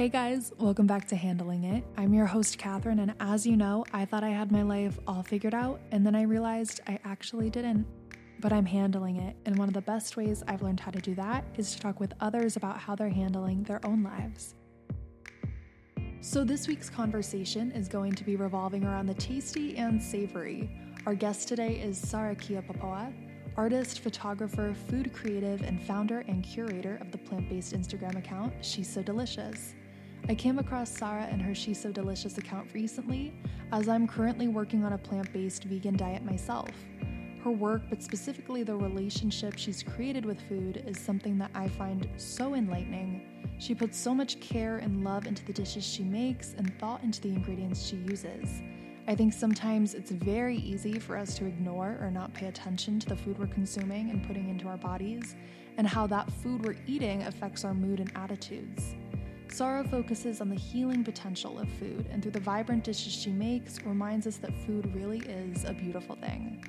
Hey guys, welcome back to Handling It. I'm your host, Catherine, and as you know, I thought I had my life all figured out, and then I realized I actually didn't. But I'm handling it, and one of the best ways I've learned how to do that is to talk with others about how they're handling their own lives. So, this week's conversation is going to be revolving around the tasty and savory. Our guest today is Sara Kiyo Popowa, artist, photographer, food creative, and founder and curator of the plant based Instagram account She's So Delicious. I came across Sara and her She's So Delicious account recently, as I'm currently working on a plant based vegan diet myself. Her work, but specifically the relationship she's created with food, is something that I find so enlightening. She puts so much care and love into the dishes she makes and thought into the ingredients she uses. I think sometimes it's very easy for us to ignore or not pay attention to the food we're consuming and putting into our bodies, and how that food we're eating affects our mood and attitudes. Sara focuses on the healing potential of food, and through the vibrant dishes she makes, reminds us that food really is a beautiful thing.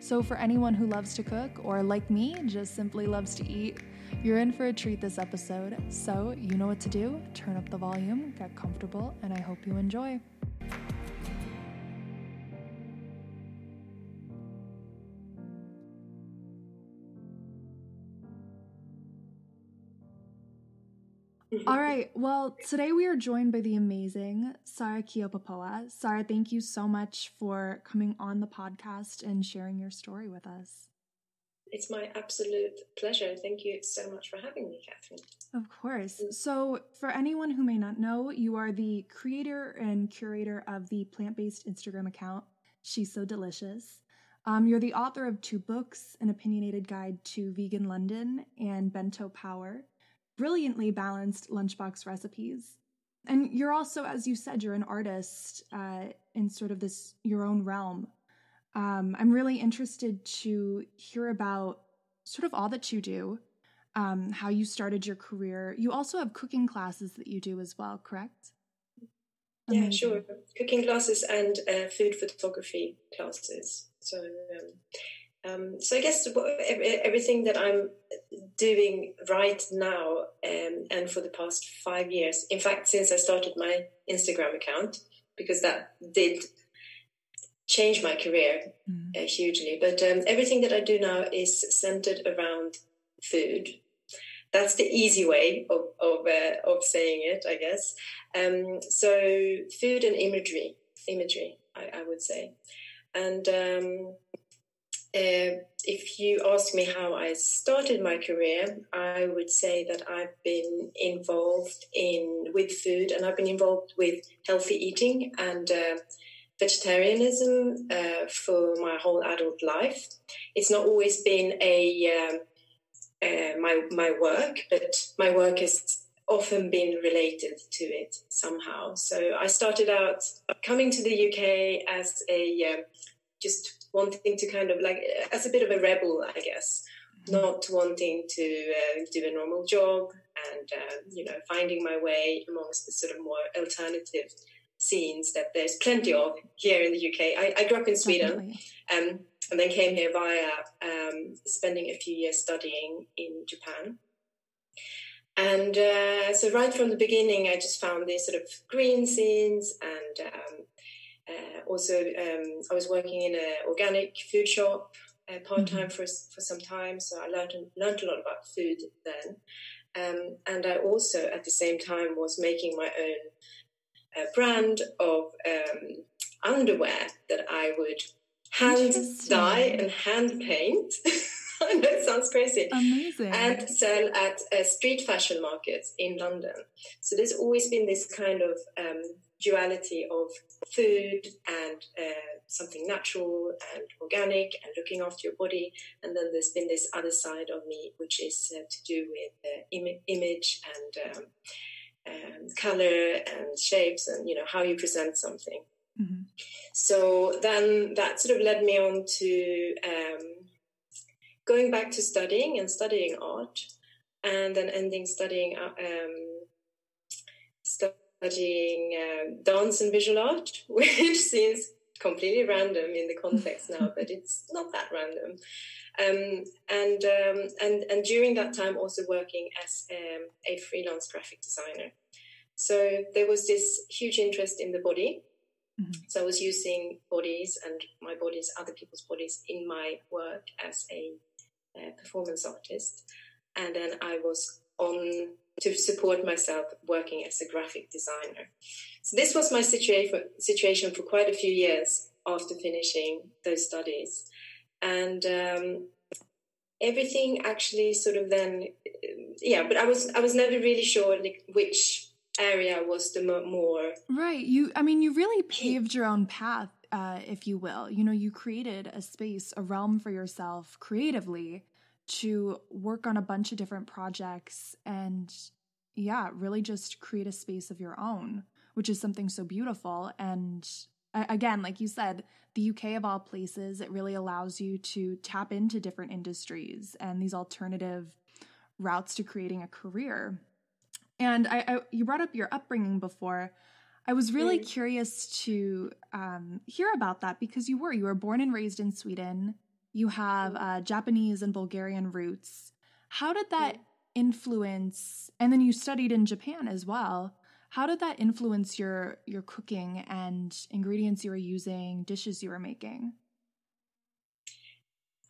So, for anyone who loves to cook, or like me, just simply loves to eat, you're in for a treat this episode. So, you know what to do turn up the volume, get comfortable, and I hope you enjoy. All right. Well, today we are joined by the amazing Sara Kiyo Popowa. Sara, thank you so much for coming on the podcast and sharing your story with us. It's my absolute pleasure. Thank you so much for having me, Catherine. Of course. So, for anyone who may not know, you are the creator and curator of the plant based Instagram account, She's So Delicious. Um, you're the author of two books An Opinionated Guide to Vegan London and Bento Power brilliantly balanced lunchbox recipes. And you're also, as you said, you're an artist uh, in sort of this your own realm. Um, I'm really interested to hear about sort of all that you do, um, how you started your career. You also have cooking classes that you do as well, correct? Amazing. Yeah, sure. Cooking classes and uh, food photography classes. So um, um, so I guess everything that I'm doing right now um, and for the past five years, in fact, since I started my Instagram account, because that did change my career mm. uh, hugely. But um, everything that I do now is centered around food. That's the easy way of of, uh, of saying it, I guess. Um, so food and imagery, imagery, I, I would say, and um, uh, if you ask me how I started my career, I would say that I've been involved in with food, and I've been involved with healthy eating and uh, vegetarianism uh, for my whole adult life. It's not always been a um, uh, my my work, but my work has often been related to it somehow. So I started out coming to the UK as a uh, just wanting to kind of like as a bit of a rebel, I guess, not wanting to uh, do a normal job and uh, you know finding my way amongst the sort of more alternative scenes that there's plenty of here in the UK. I, I grew up in Sweden um, and then came here via um, spending a few years studying in Japan. And uh, so, right from the beginning, I just found these sort of green scenes and um, uh, also, um, I was working in an organic food shop uh, part time mm-hmm. for for some time, so I learned learned a lot about food then. Um, and I also, at the same time, was making my own uh, brand of um, underwear that I would hand dye and hand paint. It sounds crazy. Amazing. And sell at uh, street fashion markets in London. So there's always been this kind of um, duality of food and uh, something natural and organic and looking after your body. And then there's been this other side of me, which is uh, to do with uh, Im- image and um, um, color and shapes and, you know, how you present something. Mm-hmm. So then that sort of led me on to um, going back to studying and studying art and then ending studying uh, um, studying uh, dance and visual art, which seems completely random in the context now, but it's not that random. Um, and um, and and during that time, also working as um, a freelance graphic designer. So there was this huge interest in the body. Mm-hmm. So I was using bodies and my bodies, other people's bodies, in my work as a uh, performance artist. And then I was on to support myself working as a graphic designer. So this was my situation situation for quite a few years after finishing those studies, and um, everything actually sort of then, yeah. But I was I was never really sure like which area was the more right. You, I mean, you really paved your own path. Uh, if you will, you know, you created a space, a realm for yourself creatively to work on a bunch of different projects and yeah, really just create a space of your own, which is something so beautiful. And again, like you said, the UK of all places, it really allows you to tap into different industries and these alternative routes to creating a career. And I, I you brought up your upbringing before. I was really mm. curious to um, hear about that because you were you were born and raised in Sweden. You have mm. uh, Japanese and Bulgarian roots. How did that mm. influence? And then you studied in Japan as well. How did that influence your your cooking and ingredients you were using, dishes you were making?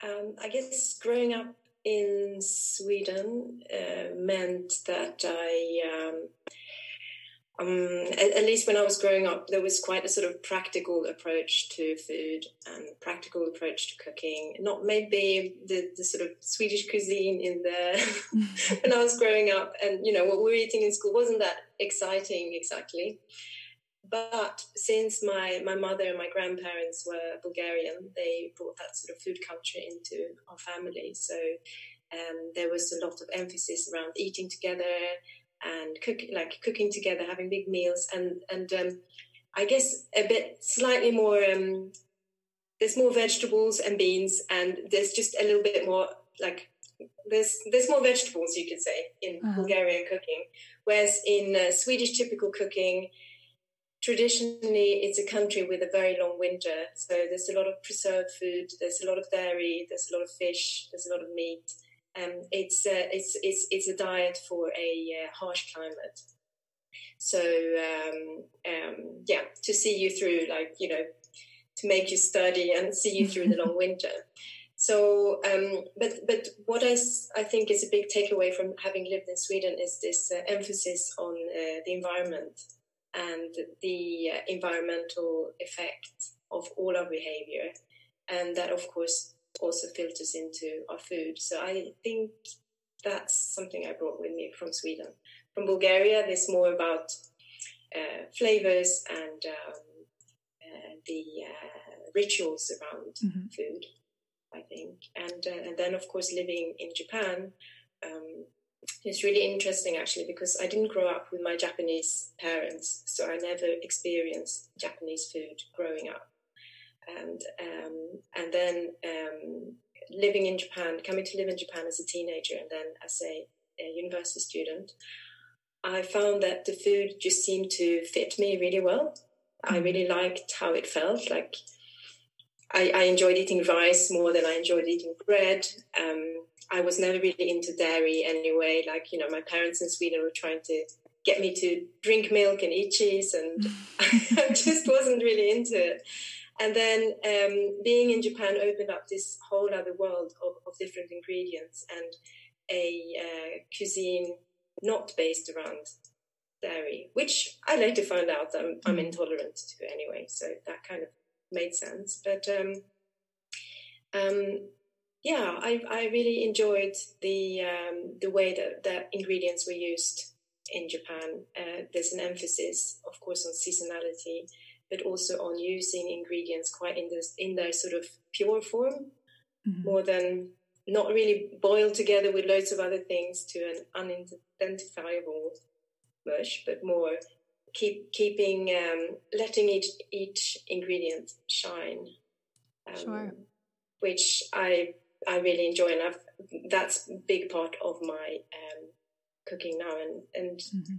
Um, I guess growing up in Sweden uh, meant that I um, um, at, at, least when I was growing up, there was quite a sort of practical approach to food and practical approach to cooking. Not maybe the, the sort of Swedish cuisine in there when I was growing up, and you know what we were eating in school wasn't that exciting exactly. But since my my mother and my grandparents were Bulgarian, they brought that sort of food culture into our family. So um, there was a lot of emphasis around eating together and cook like cooking together, having big meals, and and um, I guess a bit slightly more. Um, there's more vegetables and beans, and there's just a little bit more like there's there's more vegetables you could say in uh-huh. Bulgarian cooking, whereas in uh, Swedish typical cooking, traditionally it's a country with a very long winter, so there's a lot of preserved food, there's a lot of dairy, there's a lot of fish, there's a lot of meat, um, it's, uh, it's, it's, it's a diet for a uh, harsh climate. So, um, um, yeah, to see you through, like, you know, to make you study and see you through the long winter. So, um, but but what I, I think is a big takeaway from having lived in Sweden is this uh, emphasis on uh, the environment and the uh, environmental effect of all our behavior, and that of course also filters into our food. So I think that's something I brought with me from Sweden. From Bulgaria, there's more about uh, flavors and um, uh, the uh, rituals around mm-hmm. food, I think. And, uh, and then, of course, living in Japan, um, it's really interesting actually because I didn't grow up with my Japanese parents, so I never experienced Japanese food growing up and um, and then um, living in Japan, coming to live in Japan as a teenager, and then as a, a, university student, I found that the food just seemed to fit me really well. I mm-hmm. really liked how it felt. Like I, I enjoyed eating rice more than I enjoyed eating bread. Um, I was never really into dairy anyway. Like you know, my parents in Sweden were trying to get me to drink milk and eat cheese, and I just wasn't really into it. And then um, being in Japan opened up this whole other world of, of different ingredients and a uh, cuisine not based around dairy, which I later found out I'm, I'm mm. intolerant to anyway. So that kind of made sense. But um, um, yeah, I, I really enjoyed the um, the way that, that ingredients were used in Japan. Uh, there's an emphasis, of course, on seasonality but also on using ingredients quite in this in their sort of pure form, mm-hmm. more than not really boiled together with loads of other things to an unidentifiable mush, but more keep keeping um, letting each each ingredient shine. Um, sure. Which I I really enjoy, and I've, that's a big part of my um, cooking now, and and mm-hmm.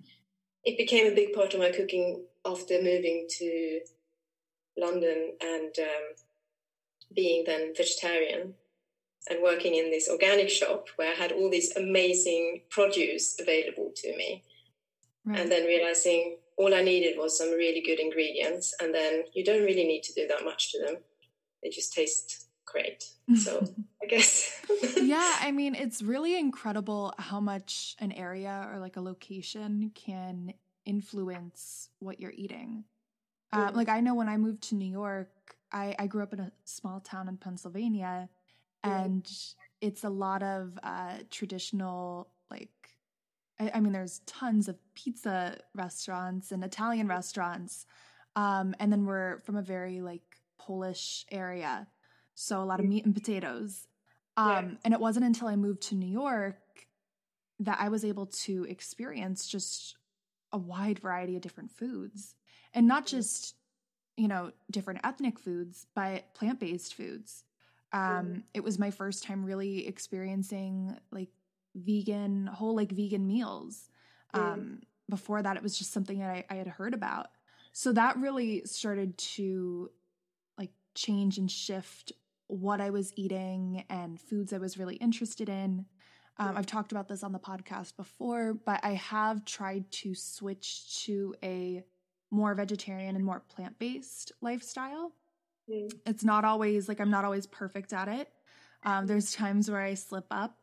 it became a big part of my cooking after moving to London and um, being then vegetarian and working in this organic shop where I had all this amazing produce available to me. right. and then realizing all I needed was some really good ingredients, and then you don't really need to do that much to them. They just taste great. So I guess. yeah, I mean, it's really incredible how much an area or like a location can influence what you're eating. Um, like I know when I moved to New York, I, I grew up in a small town in Pennsylvania, and it's a lot of uh, traditional like I, I, mean there's tons of pizza restaurants and Italian restaurants, um, and then we're from a very like Polish area, so a lot of meat and potatoes. Um, yeah. And it wasn't until I moved to New York that I was able to experience just a wide variety of different foods. And not just you know different ethnic foods but plant-based foods. Um mm. it was my first time really experiencing like vegan whole like vegan meals. Mm. um before that it was just something that I, I had heard about. So that really started to like change and shift what i was eating and foods i was really interested in um, I've talked about this on the podcast before, but I have tried to switch to a more vegetarian and more plant based lifestyle. Mm. It's not always like I'm not always perfect at it. Um, there's times where I slip up,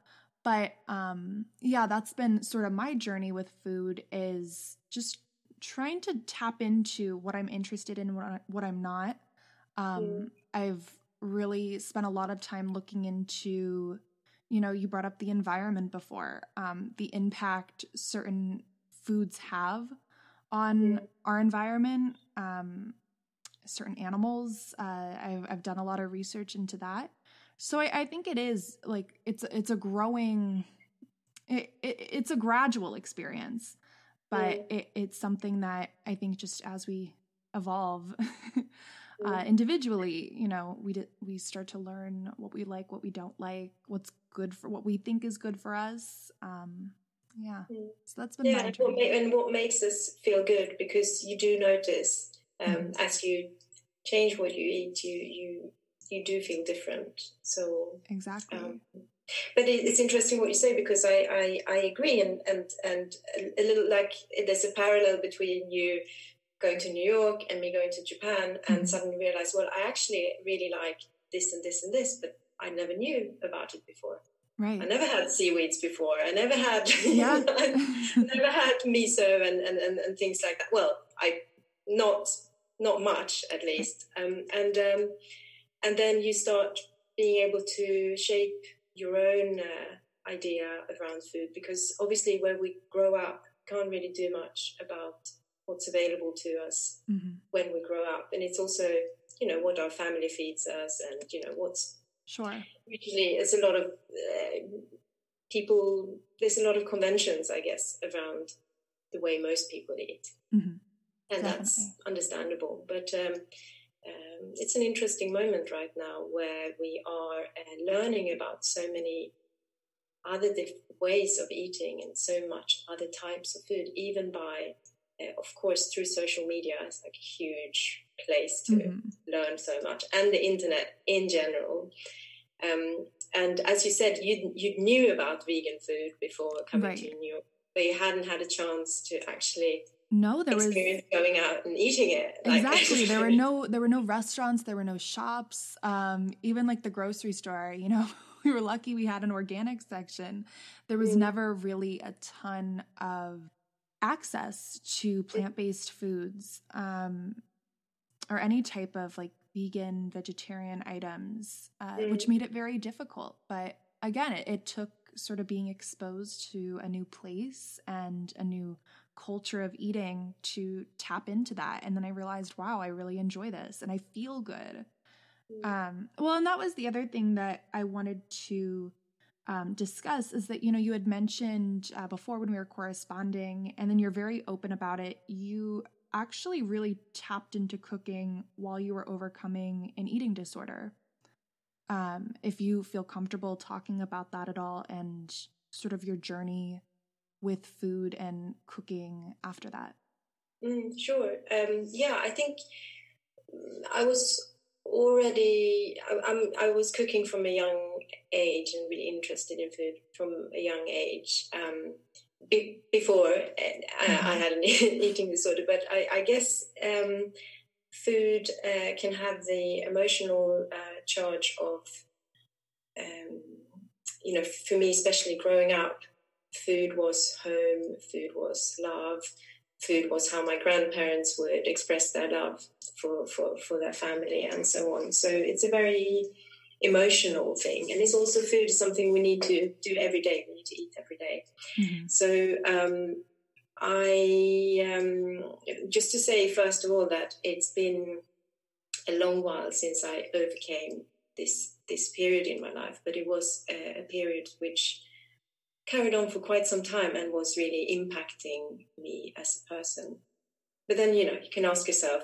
but um, yeah, that's been sort of my journey with food is just trying to tap into what I'm interested in, what, I'm not. Um, mm. I've really spent a lot of time looking into you know, you brought up the environment before, um, the impact certain foods have on mm-hmm. our environment, um, certain animals. Uh, I've, I've done a lot of research into that. So I, I think it is like it's it's a growing, it, it it's a gradual experience, but mm. it, it's something that I think just as we evolve, uh, individually, you know, we d- we start to learn what we like, what we don't like, what's good for what we think is good for us. Um, yeah, mm. so that's been yeah, and what, and what, makes us feel good because you do notice um, mm. as you change what you eat, you you you do feel different. So exactly. Um, but it, it's interesting what you say because I, I, I agree and and and a little like there's a parallel between you going to New York and me going to Japan and mm-hmm. suddenly realize, well, I actually really like this and this and this, but I never knew about it before. Right. I never had seaweeds before. I never had, yeah. never had miso and, and, and, and, things like that. Well, I not not much at least. Um, and um, and then you start being able to shape your own uh, idea around food because obviously where we grow up can't really do much about what's available to us mm-hmm. when we grow up and it's also you know what our family feeds us and you know what's sure usually it's a lot of uh, people there's a lot of conventions i guess around the way most people eat mm-hmm. and Definitely. that's understandable but um, um, it's an interesting moment right now where we are uh, learning about so many other diff- ways of eating and so much other types of food even by of course, through social media, it's like a huge place to mm-hmm. learn so much, and the internet in general. Um, and as you said, you you knew about vegan food before coming right. to New York, but you hadn't had a chance to actually no there was going out and eating it exactly there were no there were no restaurants there were no shops um, even like the grocery store you know we were lucky we had an organic section there was mm. never really a ton of access to plant based foods um, or any type of like vegan, vegetarian items, uh, mm. which made it very difficult. But again, it, it took sort of being exposed to a new place and a new culture of eating to tap into that. And then I realized, wow, I really enjoy this and I feel good. Mm. Um, well, and that was the other thing that I wanted to um, discuss is that you know you had mentioned uh, before when we were corresponding and then you're very open about it you actually really tapped into cooking while you were overcoming an eating disorder. Um, if you feel comfortable talking about that at all and sort of your journey with food and cooking after that. Mm, sure. Um, yeah i think i was already I, I was cooking from a young age and really interested in food from a young age. Um, be, before uh, mm-hmm. I had an eating disorder, but I, I guess um, food uh, can have the emotional uh, charge of, um, you know, for me, especially growing up, food was home, food was love, food was how my grandparents would express their love for, for, for their family and so on. So it's a very emotional thing. And it's also food is something we need to do every day. We need to eat every day. Mm-hmm. So um, I um, just to say first of all that it's been a long while since I overcame this this period in my life, but it was a, a period which carried on for quite some time and was really impacting me as a person. But then you know you can ask yourself,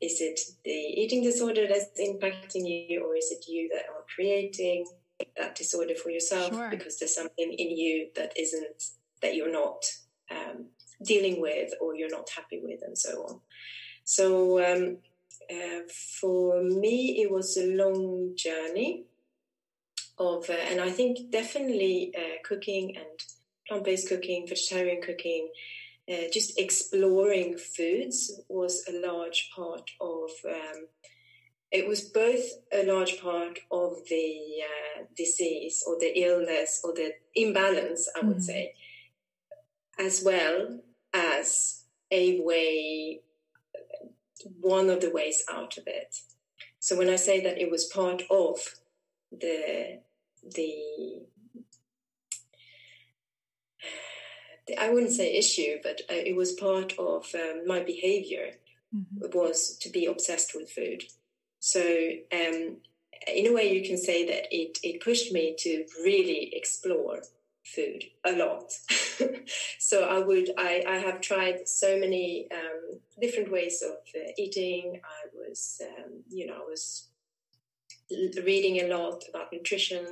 is it the eating disorder that's impacting you, or is it you that are creating that disorder for yourself sure. because there's something in you that isn't that you're not um, dealing with or you're not happy with, and so on. So um, uh, for me, it was a long journey of, uh, and I think definitely uh, cooking and plant-based cooking, vegetarian cooking uh, just exploring foods was a large part of. Um, it was both a large part of the uh, disease or the illness or the imbalance, I would mm. say, as well as a way, one of the ways out of it. So when I say that it was part of the the I wouldn't say issue, but uh, it was part of um, my behavior mm-hmm. was to be obsessed with food. So um, in a way, you can say that it it pushed me to really explore food a lot. so I would I, I have tried so many um, different ways of uh, eating. I was um, you know I was reading a lot about nutrition.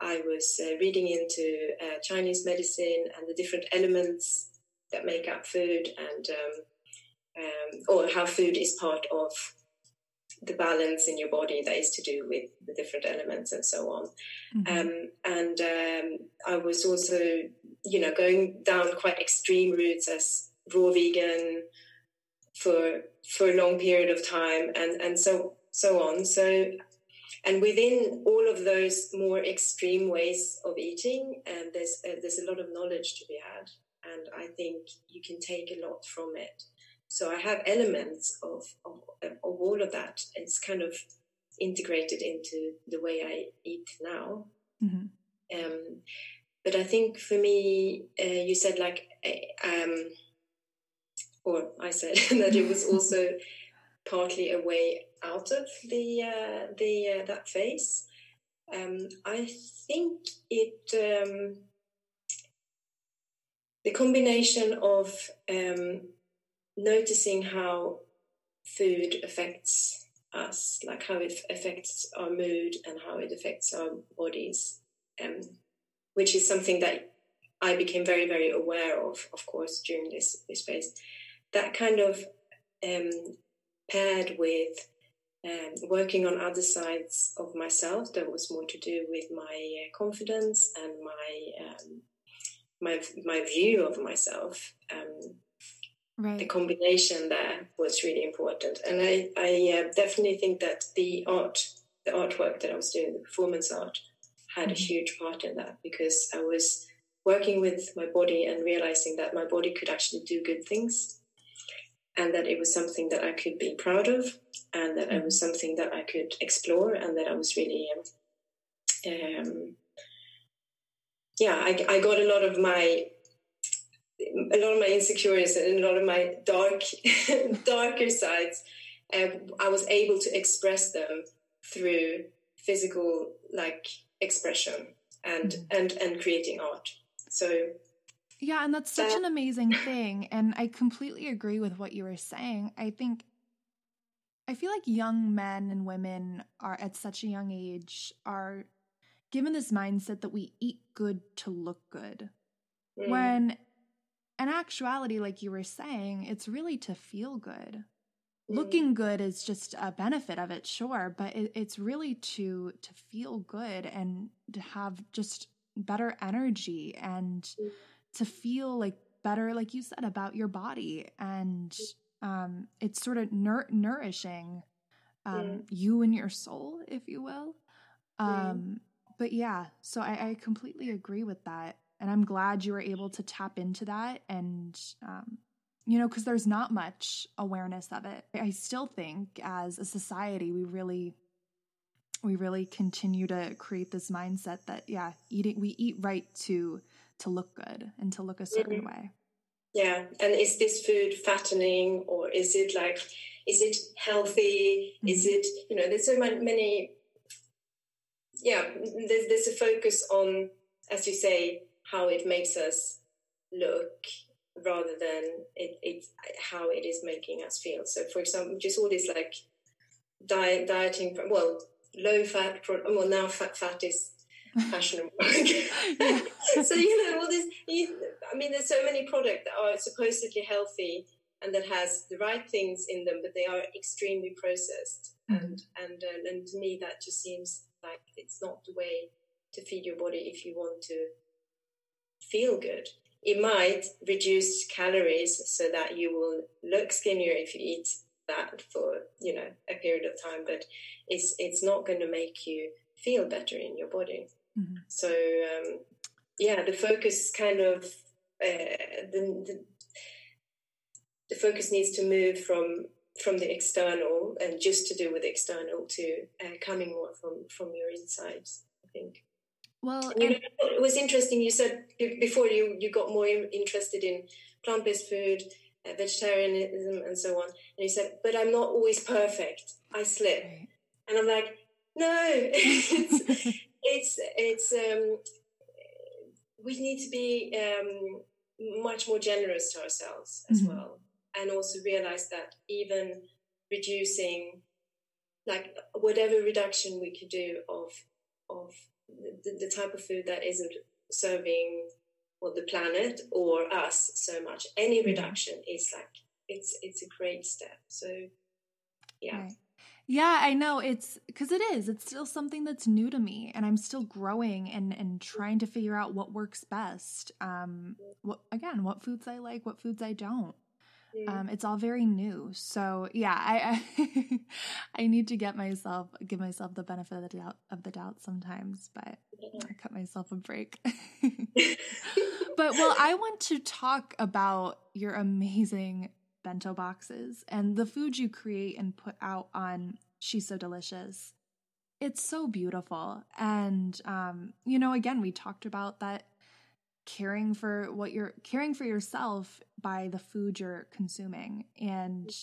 I was uh, reading into uh, Chinese medicine and the different elements that make up food, and um, um, or how food is part of the balance in your body that is to do with the different elements and so on. Mm-hmm. Um, and um, I was also, you know, going down quite extreme routes as raw vegan for for a long period of time, and and so so on. So and within all of those more extreme ways of eating, um, there's uh, there's a lot of knowledge to be had, and I think you can take a lot from it. So I have elements of of, of all of that. It's kind of integrated into the way I eat now. Mm-hmm. Um, but I think for me, uh, you said like, um, or I said that it was also partly a way out of the uh, the uh, that phase. Um, I think it um, the combination of um, noticing how food affects us, like how it affects our mood and how it affects our bodies, um, which is something that I became very, very aware of, of course, during this this phase. That kind of um, paired with um, working on other sides of myself that was more to do with my uh, confidence and my um, my my view of myself. Um, right. The combination there was really important, and I I uh, definitely think that the art, the artwork that I was doing, the performance art, had mm-hmm. a huge part in that because I was working with my body and realizing that my body could actually do good things and that it was something that I could be proud of, and that it was something that I could explore, and that I was really, um, um, yeah, I, I got a lot of my a lot of my insecurities and a lot of my dark darker sides uh, i was able to express them through physical like expression and mm-hmm. and and creating art so yeah, and that's such an amazing thing. And I completely agree with what you were saying. I think, I feel like young men and women are at such a young age are given this mindset that we eat good to look good. Mm. When in actuality, like you were saying, it's really to feel good. Mm. Looking good is just a benefit of it, sure, but it, it's really to to feel good and to have just better energy and mm to feel like better, like you said, about your body. And um, it's sort of nur- nourishing um, you and your soul, if you will. Um, but yeah, so I, I, completely agree with that. And I'm glad you were able to tap into that and, um, you know, because there's not much awareness of it. I still think as a society, we really we really continue to create this mindset that yeah eating we eat right to to look good and to look a certain mm-hmm. way yeah and is this food fattening or is it like is it healthy mm-hmm. is it you know there's so many yeah there's, there's a focus on as you say how it makes us look rather than it, it how it is making us feel so for example just all this like diet dieting well low fat. Well, now fat fat is fashionable. so you know all this. You, I mean, there's so many products that are supposedly healthy and that has the right things in them, but they are extremely processed. Mm-hmm. And and uh, and to me, that just seems like it's not the way to feed your body if you want to feel good. It might reduce calories so that you will look skinnier if you eat that for you know a period of time but it's it's not going to make you feel better in your body mm-hmm. so um, yeah the focus kind of uh, the, the, the focus needs to move from from the external and just to do with external to uh, coming more from from your insides i think well and, you know, it was interesting you said before you you got more interested in plant-based food uh, vegetarianism and so on. And he said, but I'm not always perfect. I slip. Right. And I'm like, no, it's, it's, it's, um, we need to be um, much more generous to ourselves as mm-hmm. well. And also realize that even reducing, like whatever reduction we could do of, of the, the type of food that isn't serving or the planet or us so much. Any reduction is like it's it's a great step. So yeah. Right. Yeah, I know it's because it is. It's still something that's new to me, and I'm still growing and and trying to figure out what works best. Um, what again? What foods I like, what foods I don't. Um, it's all very new. So yeah, I I, I, need to get myself give myself the benefit of the doubt of the doubt sometimes, but I cut myself a break. but well, I want to talk about your amazing bento boxes and the food you create and put out on She's So Delicious. It's so beautiful. And um, you know, again, we talked about that caring for what you're caring for yourself by the food you're consuming and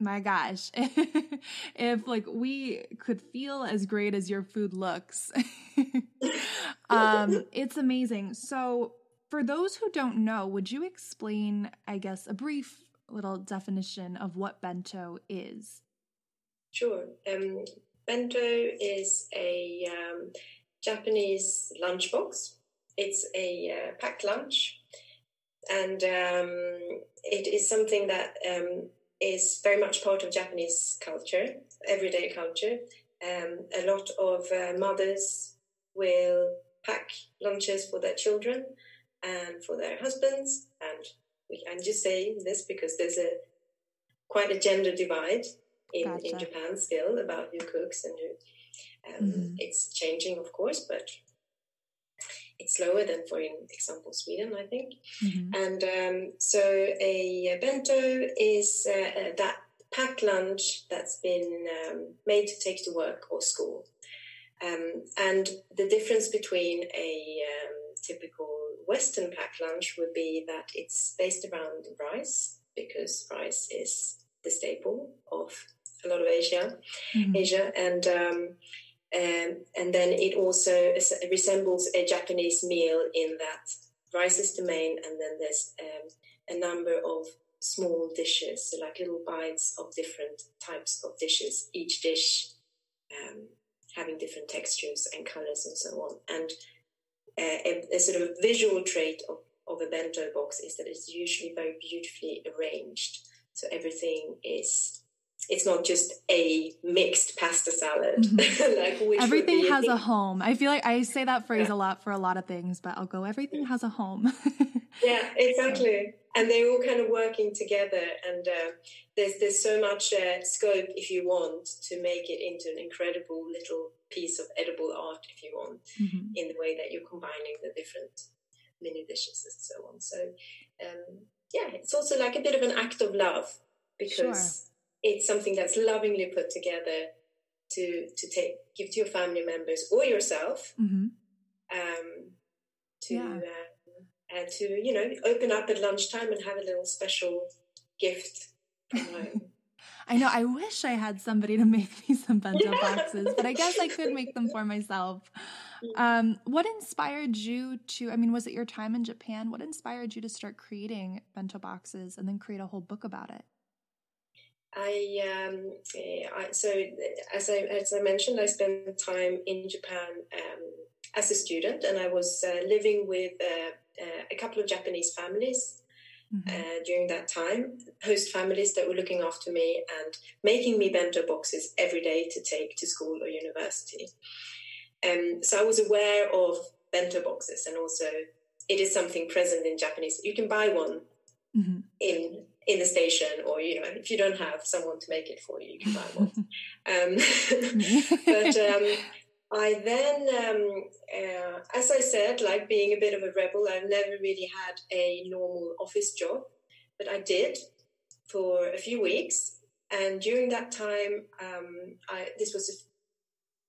my gosh if like we could feel as great as your food looks um it's amazing so for those who don't know would you explain i guess a brief little definition of what bento is. Sure. Um bento is a um, japanese lunchbox. It's a uh, packed lunch, and um, it is something that um, is very much part of Japanese culture, everyday culture. Um, a lot of uh, mothers will pack lunches for their children and for their husbands, and I'm just saying this because there's a quite a gender divide in, gotcha. in Japan still about who cooks and who. Um, mm-hmm. It's changing, of course, but it's lower than, for example, Sweden, I think. Mm-hmm. And um, so a bento is uh, uh, that packed lunch that's been um, made to take to work or school. Um, and the difference between a um, typical Western packed lunch would be that it's based around rice, because rice is the staple of a lot of Asia, mm-hmm. Asia, and um, um, and then it also resembles a Japanese meal in that rice is the main, and then there's um, a number of small dishes, so like little bites of different types of dishes, each dish um, having different textures and colors and so on. And a, a, sort of visual trait of, of a bento box is that it's usually very beautifully arranged. So everything is it's not just a mixed pasta salad. Mm-hmm. like everything has a home. I feel like I say that phrase yeah. a lot for a lot of things, but I'll go everything has a home. yeah, exactly. So. And they're all kind of working together, and uh, there's there's so much uh, scope if you want to make it into an incredible little piece of edible art if you want, mm-hmm. in the way that you're combining the different mini dishes and so on. So um, yeah, it's also like a bit of an act of love because. Sure it's something that's lovingly put together to to take give to your family members or yourself mm-hmm. um, to yeah. uh, uh, to you know open up at lunchtime and have a little special gift from home. I know. I wish I had somebody to make me some bento boxes, but I guess I could make them for myself. Um, what inspired you to? I mean, was it your time in Japan? What inspired you to start creating bento boxes and then create a whole book about it? I, um, eh, I, so as I as I mentioned, I spent time in Japan um, as a student, and I was uh, living with uh, uh, a couple of Japanese families Mm-hmm. Uh, during that time, host families that were looking after me and making me bento boxes every day to take to school or university. Um, so I was aware of bento boxes, and also it is something present in Japanese. You can buy one mm-hmm. in in the station, or you know, if you don't have someone to make it for you, you can buy one. um, but um, I then, um, uh, as I said, like being a bit of a rebel, I've never really had a normal office job, but I did for a few weeks. And during that time, um, I, this was a,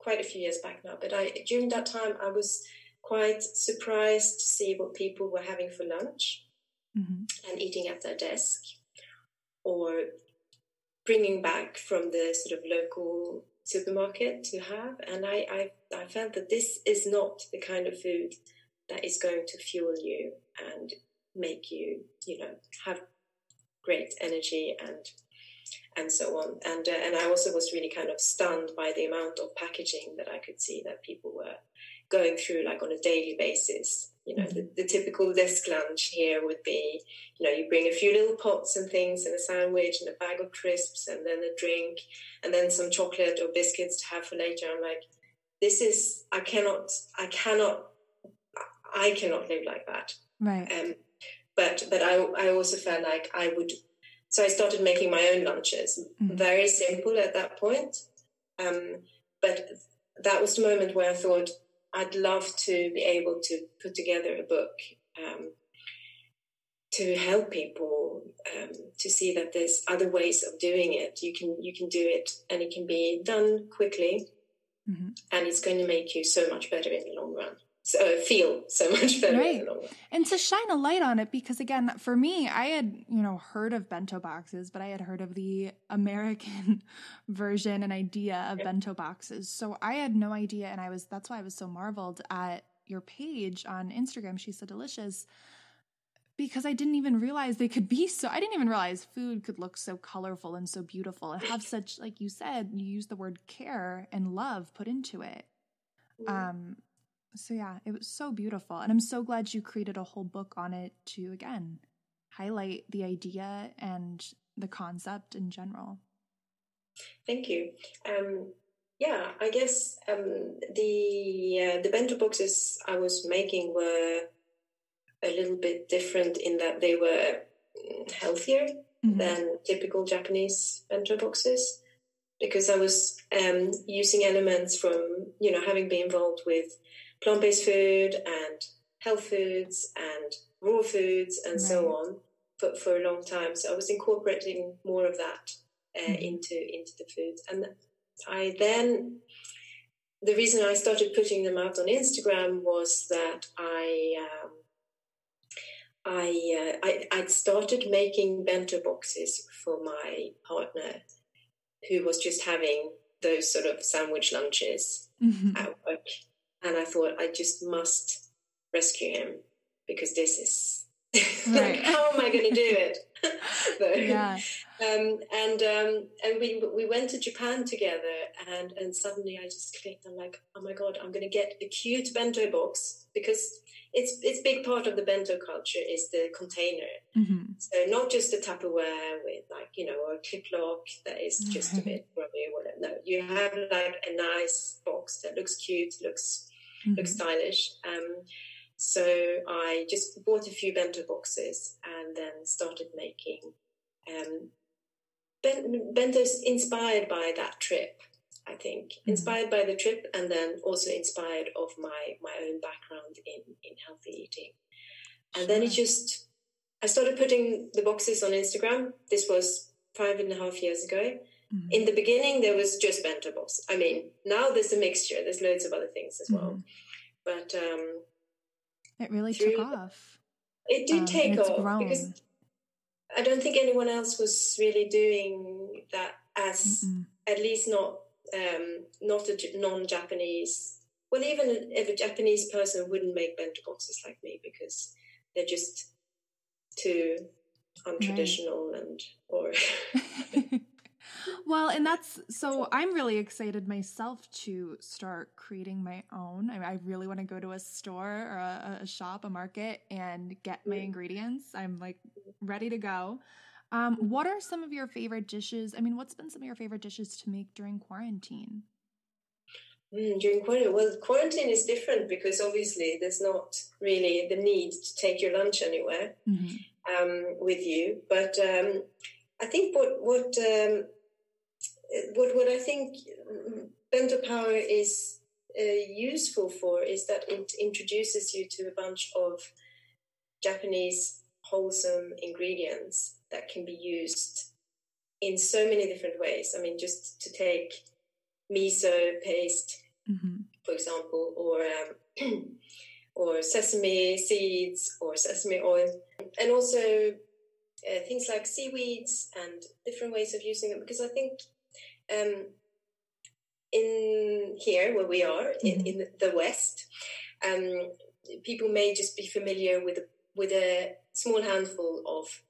quite a few years back now, but I during that time I was quite surprised to see what people were having for lunch mm-hmm. and eating at their desk or bringing back from the sort of local supermarket to have. And I, I, I felt that this is not the kind of food that is going to fuel you and make you, you know, have great energy and and so on. And uh, and I also was really kind of stunned by the amount of packaging that I could see that people were going through like on a daily basis. You know, the, the, typical desk lunch here would be, you know, you bring a few little pots and things and a sandwich and a bag of crisps and then a drink and then some chocolate or biscuits to have for later. I'm like, this is, I cannot, I cannot, I cannot live like that. Right. Um, but, but I, I also felt like I would, so I started making my own lunches. Mm-hmm. Very simple at that point. Um, but that was the moment where I thought, I'd love to be able to put together a book um, to help people um, to see that there's other ways of doing it. You can you can do it, and it can be done quickly, mm-hmm. and it's going to make you so much better in the long run so, uh, feel so much better right. and to shine a light on it because again for me i had you know heard of bento boxes but i had heard of the american version and idea of bento boxes. So i had no idea and i was that's why i was so marveled at your page on instagram she's so delicious because i didn't even realize they could be so i didn't even realize food could look so colorful and so beautiful and have such like you said you use the word care and love put into it. Um so yeah, it was so beautiful. And I'm so glad you created a whole book on it to again highlight the idea and the concept in general. Thank you. Um, yeah, I guess um, the uh, the bento boxes I was making were a little bit different in that they were healthier mm-hmm. than typical Japanese bento boxes because I was um, using elements from you know having been involved with plant based food and health foods and raw foods and right. so on for, for a long time. So I was incorporating more of that uh, mm-hmm. into into the foods, and I then the reason I started putting them out on Instagram was that I. Um, I, uh, I I'd started making bento boxes for my partner, who was just having those sort of sandwich lunches mm-hmm. at and I thought I just must rescue him because this is right. like how am I going to do it? yeah. Um, and um, and we we went to Japan together, and and suddenly I just clicked. I'm like, oh my god, I'm going to get a cute bento box because it's it's big part of the bento culture is the container. Mm-hmm. So not just the Tupperware with like you know a clip lock that is just a bit grubby or whatever. No, you have like a nice box that looks cute, looks mm-hmm. looks stylish. Um, so I just bought a few bento boxes and then started making um, bentos inspired by that trip. I think mm-hmm. inspired by the trip, and then also inspired of my my own background in in healthy eating. And then it just I started putting the boxes on Instagram. This was five and a half years ago. Mm-hmm. In the beginning, there was just bento box. I mean, now there's a mixture. There's loads of other things as well. Mm-hmm. But um, it really took off. It did um, take off grown. because I don't think anyone else was really doing that as Mm-mm. at least not um, not a non-Japanese. Well, even if a Japanese person wouldn't make bento boxes like me because they're just too untraditional right. and or well, and that's so I'm really excited myself to start creating my own. I, I really want to go to a store or a, a, shop, a market, and get my mm. ingredients. I'm like ready to go. Um, what are some of your favorite dishes? I mean, what's been some of your favorite dishes to make during quarantine? Mm, during quarantine, well, quarantine is different because obviously there's not really the need to take your lunch anywhere mm-hmm. um, with you. But um, I think what what um, what what I think bento power is uh, useful for is that it introduces you to a bunch of Japanese wholesome ingredients that can be used in so many different ways. I mean, just to take miso paste, mm-hmm. for example, or um, or sesame seeds or sesame oil, and also uh, things like seaweeds and different ways of using them. Because I think um, in here where we are mm-hmm. in, in, the West, um, people may just be familiar with a, with a small handful of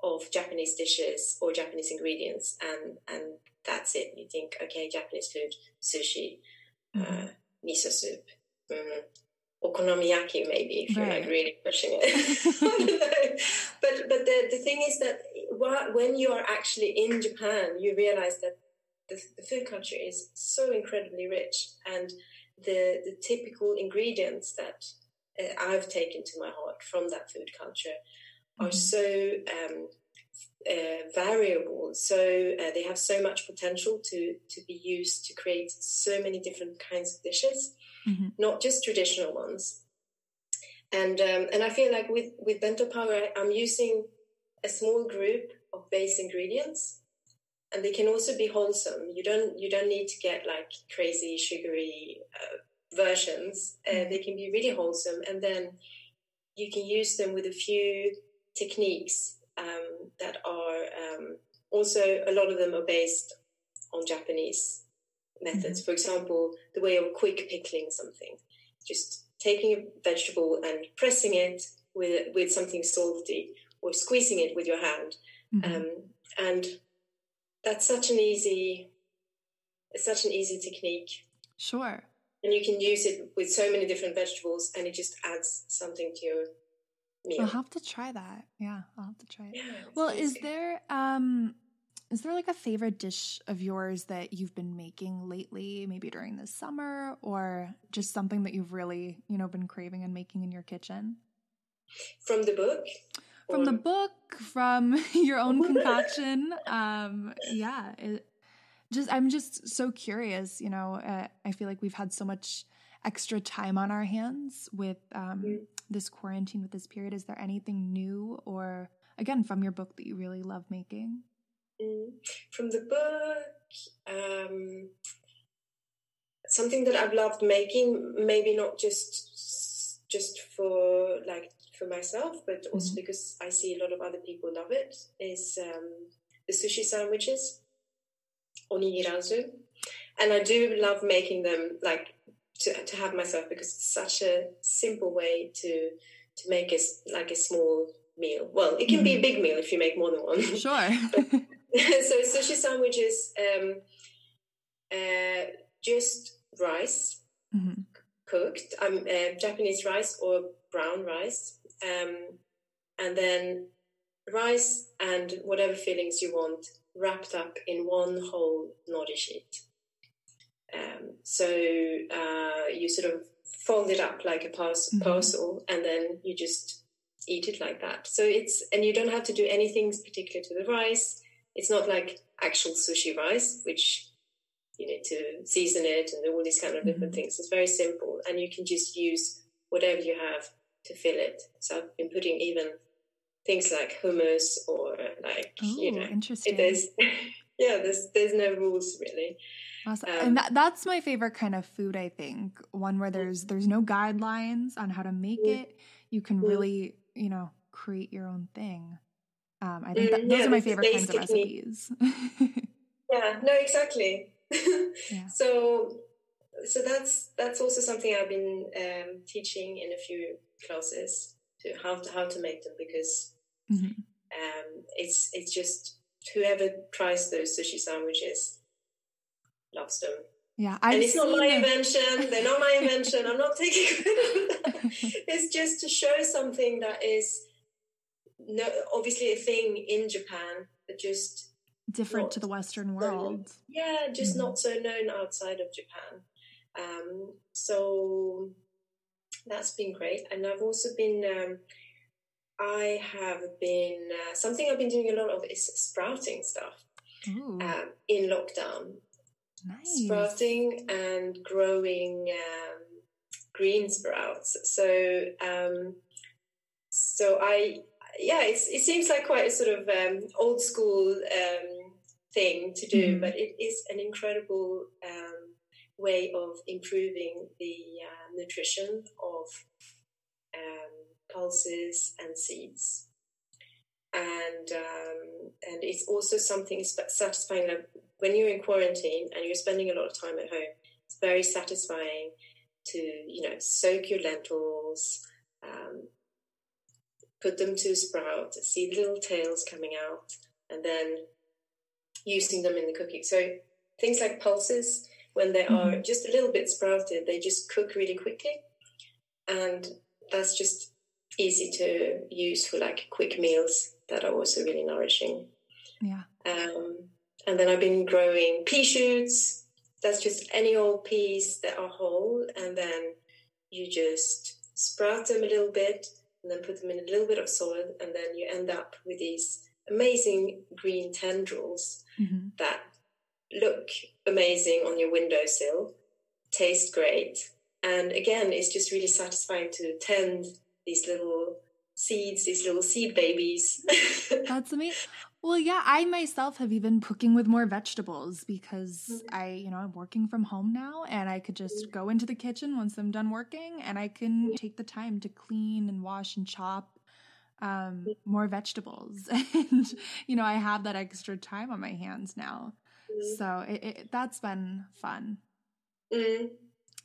of Japanese dishes or Japanese ingredients, and and that's it. You think, okay, Japanese food, sushi, uh, mm-hmm. uh, miso soup, mm, okonomiyaki, maybe if right. you're like really pushing it. but but the the thing is that when you are actually in Japan, you realize that the, the food culture is so incredibly rich, and the the typical ingredients that uh, I've taken to my heart from that food culture mm-hmm. are so um, uh, variable. So uh, they have so much potential to to be used to create so many different kinds of dishes, mm-hmm. not just traditional ones. And um, and I feel like with with bento power, I'm using a small group of base ingredients and they can also be wholesome. You don't you don't need to get like crazy sugary uh, versions. Uh, mm. they can be really wholesome, and then you can use them with a few techniques um, that are um, also a lot of them are based on Japanese methods. Mm-hmm. For example, the way of quick pickling something, just taking a vegetable and pressing it with with something salty or squeezing it with your hand. Mm-hmm. Um, and that's such an easy it's such an easy technique. Sure. And you can use it with so many different vegetables and it just adds something to your meal. I'll have to try that. Yeah i'll have to try it. Yeah, well is there um is there like a favorite dish of yours that you've been making lately maybe during the summer or just something that you've really you know been craving and making in your kitchen? From the book from the book, from your own concoction. Um, yeah, it, just I'm just so curious. You know, uh, I feel like we've had so much extra time on our hands with um, mm. this quarantine, with this period. Is there anything new, or again from your book that you really love making? Mm. From the book, um, something that I've loved making, maybe not just just for like for myself, but also mm-hmm. because I see a lot of other people love it, is um, the sushi sandwiches, onigirazu. And I do love making them like to, to have myself because it's such a simple way to to make a, like a small meal. Well, it can mm-hmm. be a mm-hmm. big meal if you make more than one. Sure. so sushi sandwiches, um, uh, just rice mm-hmm. cooked, um, uh, Japanese rice or brown rice, um, and then rice and whatever fillings you want wrapped up in one whole nori sheet. Um, so uh, you sort of fold it up like a mm-hmm. parcel, and then you just eat it like that. So it's and you don't have to do anything particular to the rice. It's not like actual sushi rice, which you need to season it and all these kind of different mm-hmm. things. It's very simple, and you can just use whatever you have to fill it. So I've been putting even things like hummus or like Ooh, you know, interesting. There's yeah, there's there's no rules really. Awesome. Um, and that, that's my favorite kind of food. I think one where there's there's no guidelines on how to make mm-hmm. it. You can mm-hmm. really you know create your own thing. Um, I think that, mm, those yeah, are my favorite kinds of recipes. yeah. No. Exactly. yeah. So so that's that's also something I've been um, teaching in a few classes to how to how to make them because mm-hmm. um, it's it's just whoever tries those sushi sandwiches loves them. Yeah, I've and it's not my it. invention. They're not my invention. I'm not taking credit for that. it's just to show something that is no obviously a thing in Japan, but just different to the Western world. yeah, just mm-hmm. not so known outside of Japan. Um, so that's been great. And I've also been, um, I have been, uh, something I've been doing a lot of is sprouting stuff um, in lockdown. Nice. Sprouting and growing um, green sprouts. So, um, so I, yeah, it seems like quite a sort of um, old school um, thing to do, mm-hmm. but it is an incredible way of improving the uh, nutrition of um, pulses and seeds. And um, and it's also something satisfying. When you're in quarantine and you're spending a lot of time at home, it's very satisfying to you know soak your lentils, um, put them to sprout, see little tails coming out, and then using them in the cooking. So things like pulses when they are mm-hmm. just a little bit sprouted, they just cook really quickly. And that's just easy to use for like quick meals that are also really nourishing. Yeah. Um, and then I've been growing pea shoots. That's just any old peas that are whole. And then you just sprout them a little bit and then put them in a little bit of soil. And then you end up with these amazing green tendrils mm-hmm. that look amazing on your windowsill, taste great, and again, it's just really satisfying to tend these little seeds, these little seed babies. That's amazing. Well, yeah, I myself have even cooking with more vegetables because mm-hmm. I, you know, I'm working from home now and I could just mm-hmm. go into the kitchen once I'm done working and I can take the time to clean and wash and chop um, mm-hmm. more vegetables. and, you know, I have that extra time on my hands now. Mm. So it, it, that's been fun. Mm.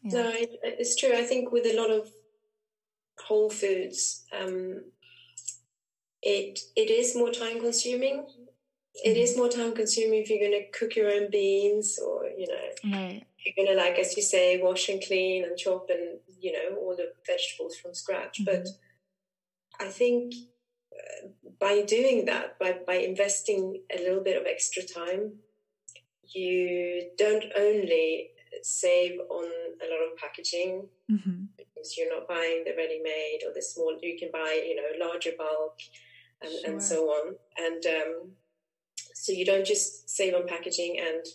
Yeah. No, it, it's true. I think with a lot of whole foods, um, it it is more time consuming. It is mm-hmm. more time consuming if you're going to cook your own beans, or you know, right. you're going to like, as you say, wash and clean and chop and you know all the vegetables from scratch. Mm-hmm. But I think uh, by doing that, by by investing a little bit of extra time you don't only save on a lot of packaging mm-hmm. because you're not buying the ready-made or the small you can buy you know larger bulk and, sure. and so on and um, so you don't just save on packaging and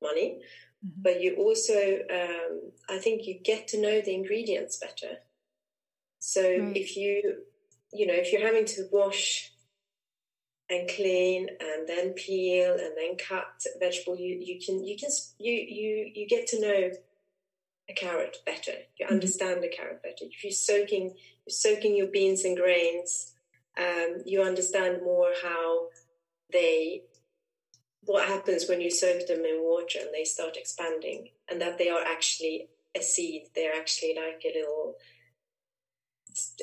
money mm-hmm. but you also um, i think you get to know the ingredients better so right. if you you know if you're having to wash and clean and then peel and then cut vegetable. You you can you can you you you get to know a carrot better. You mm-hmm. understand a carrot better. If you're soaking you're soaking your beans and grains um, you understand more how they what happens when you soak them in water and they start expanding and that they are actually a seed. They're actually like a little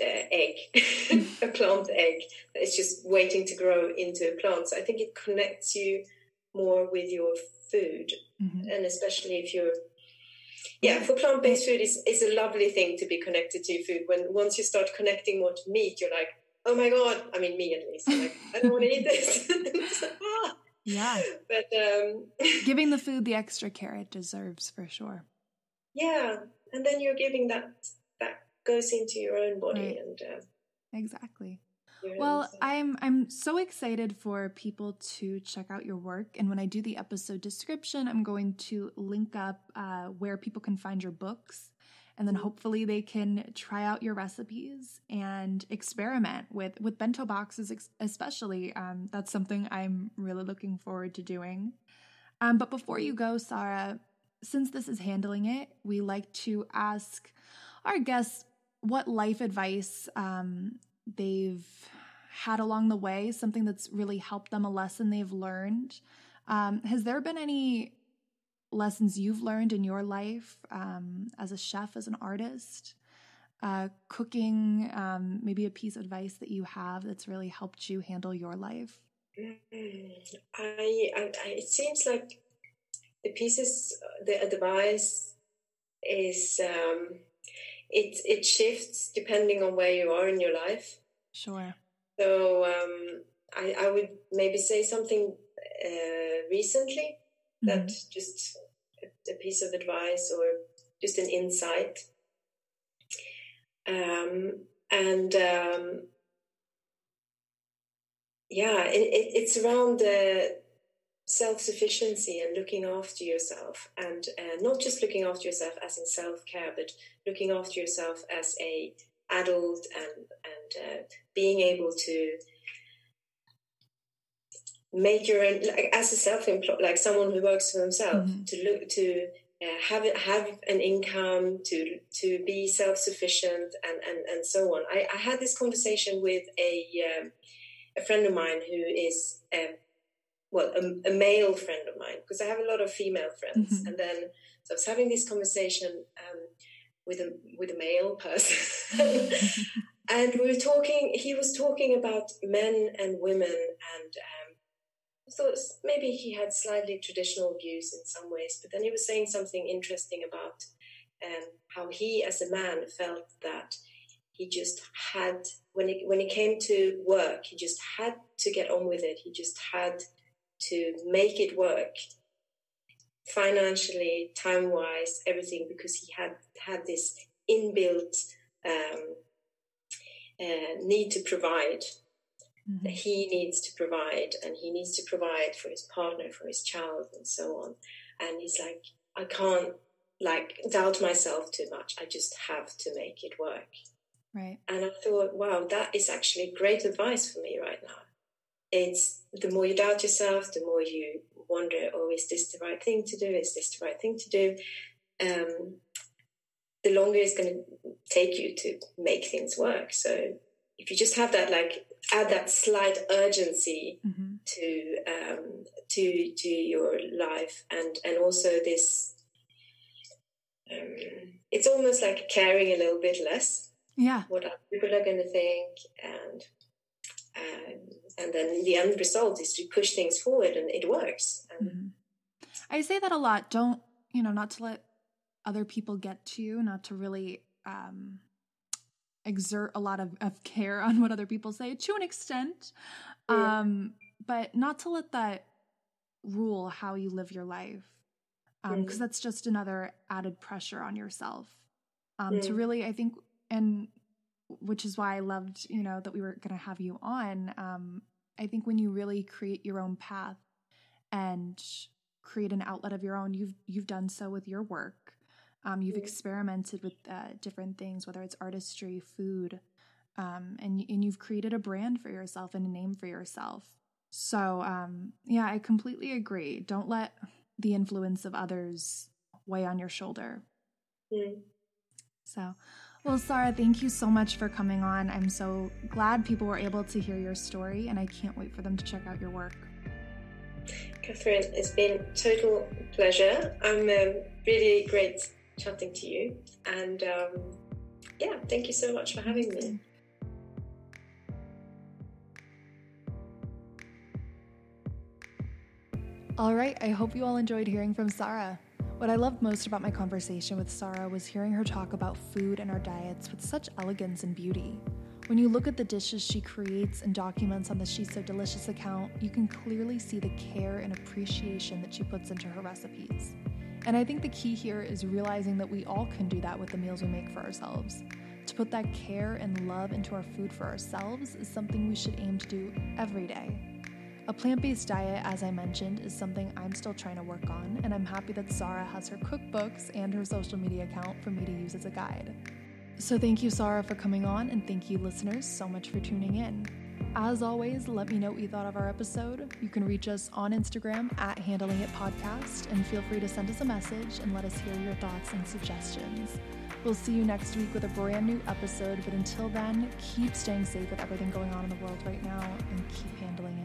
egg, a plant egg It's just waiting to grow into a plant. So I think it connects you more with your food, mm-hmm. and especially if you're yeah, for plant based food is is a lovely thing to be connected to food. When once you start connecting more to meat, you're like, oh my god! I mean, me at least. Like, I don't want to eat this. Yeah. But um, giving the food the extra care it deserves for sure. Yeah, and then you're giving that that goes into your own body right. and uh, exactly. Well, I'm I'm so excited for people to check out your work, and when I do the episode description, I'm going to link up uh, where people can find your books, and then mm-hmm. hopefully they can try out your recipes and experiment with with bento boxes, especially. Um, that's something I'm really looking forward to doing. Um, but before you go, Sara, since this is handling it, we like to ask our guests what life advice um, they've had along the way, something that's really helped them, a lesson they've learned. Um, has there been any lessons you've learned in your life um, as a chef, as an artist? Uh, cooking, um, maybe a piece of advice that you have that's really helped you handle your life? Mm, I, I, it seems like the pieces, the advice is um, it it shifts depending on where you are in your life. Sure. So um, I, I would maybe say something uh, recently mm-hmm. that just a, a, piece of advice or just an insight. Um, and um, yeah, it, it, it's around the self sufficiency and looking after yourself, and uh, not just looking after yourself as in self care, but looking after yourself as a adult and and uh, being able to make your own like as a self-employed like someone who works for himself mm-hmm. to look to uh, have it, have an income to to be self-sufficient and and, and so on I, I had this conversation with a um, a friend of mine who is um, well a, a, male friend of mine because I have a lot of female friends. Mm-hmm. and then so I was having this conversation um, with a with a male person. And we were talking he was talking about men and women and um, I thought maybe he had slightly traditional views in some ways but then he was saying something interesting about um, how he as a man felt that he just had when it when it came to work he just had to get on with it. He just had to make it work financially time wise everything because he had had this inbuilt um, uh, need to provide mm-hmm. that he needs to provide and he needs to provide for his partner for his child and so on. And he's like i can't like doubt myself too much. I just have to make it work. Right. And i thought wow that is actually great advice for me right now it's the more you doubt yourself the more you wonder oh is this the right thing to do is this the right thing to do um, the longer it's going to take you to make things work. So if you just have that, like, add that slight urgency mm-hmm. to um, to to your life, and and also this, um, it's almost like caring a little bit less. Yeah, what other people are going to think, and um, and then the end result is to push things forward, and it works. Mm-hmm. I say that a lot. Don't you know? Not to let other people get to you, not to really um, exert a lot of, of care on what other people say to an extent, yeah. um, but not to let that rule how you live your life. Because um, mm. that's just another added pressure on yourself. Um, mm. To really, I think, and which is why I loved, you know, that we were going to have you on. Um, I think when you really create your own path and create an outlet of your own, you've you've done so with your work. Um, you've experimented with uh, different things, whether it's artistry, food, um, and and you've created a brand for yourself and a name for yourself. So um, yeah, I completely agree. Don't let the influence of others weigh on your shoulder. Mm. So, well, Sara, thank you so much for coming on. I'm so glad people were able to hear your story, and I can't wait for them to check out your work. Catherine, it's been total pleasure. I'm um, really great chatting to you. And um, yeah, thank you so much for having me. All right, I hope you all enjoyed hearing from Sara. What I loved most about my conversation with Sara was hearing her talk about food and our diets with such elegance and beauty. When you look at the dishes she creates and documents on the Shiso Delicious account, you can clearly see the care and appreciation that she puts into her recipes. And I think the key here is realizing that we all can do that with the meals we make for ourselves. To put that care and love into our food for ourselves is something we should aim to do every day. A plant based diet, as I mentioned, is something I'm still trying to work on, and I'm happy that Sara has her cookbooks and her social media account for me to use as a guide. So, thank you, Sara, for coming on, and thank you, listeners, so much for tuning in. As always, let me know what you thought of our episode. You can reach us on Instagram at Handling It Podcast, and feel free to send us a message and let us hear your thoughts and suggestions. We'll see you next week with a brand new episode, but until then, keep staying safe with everything going on in the world right now and keep handling it.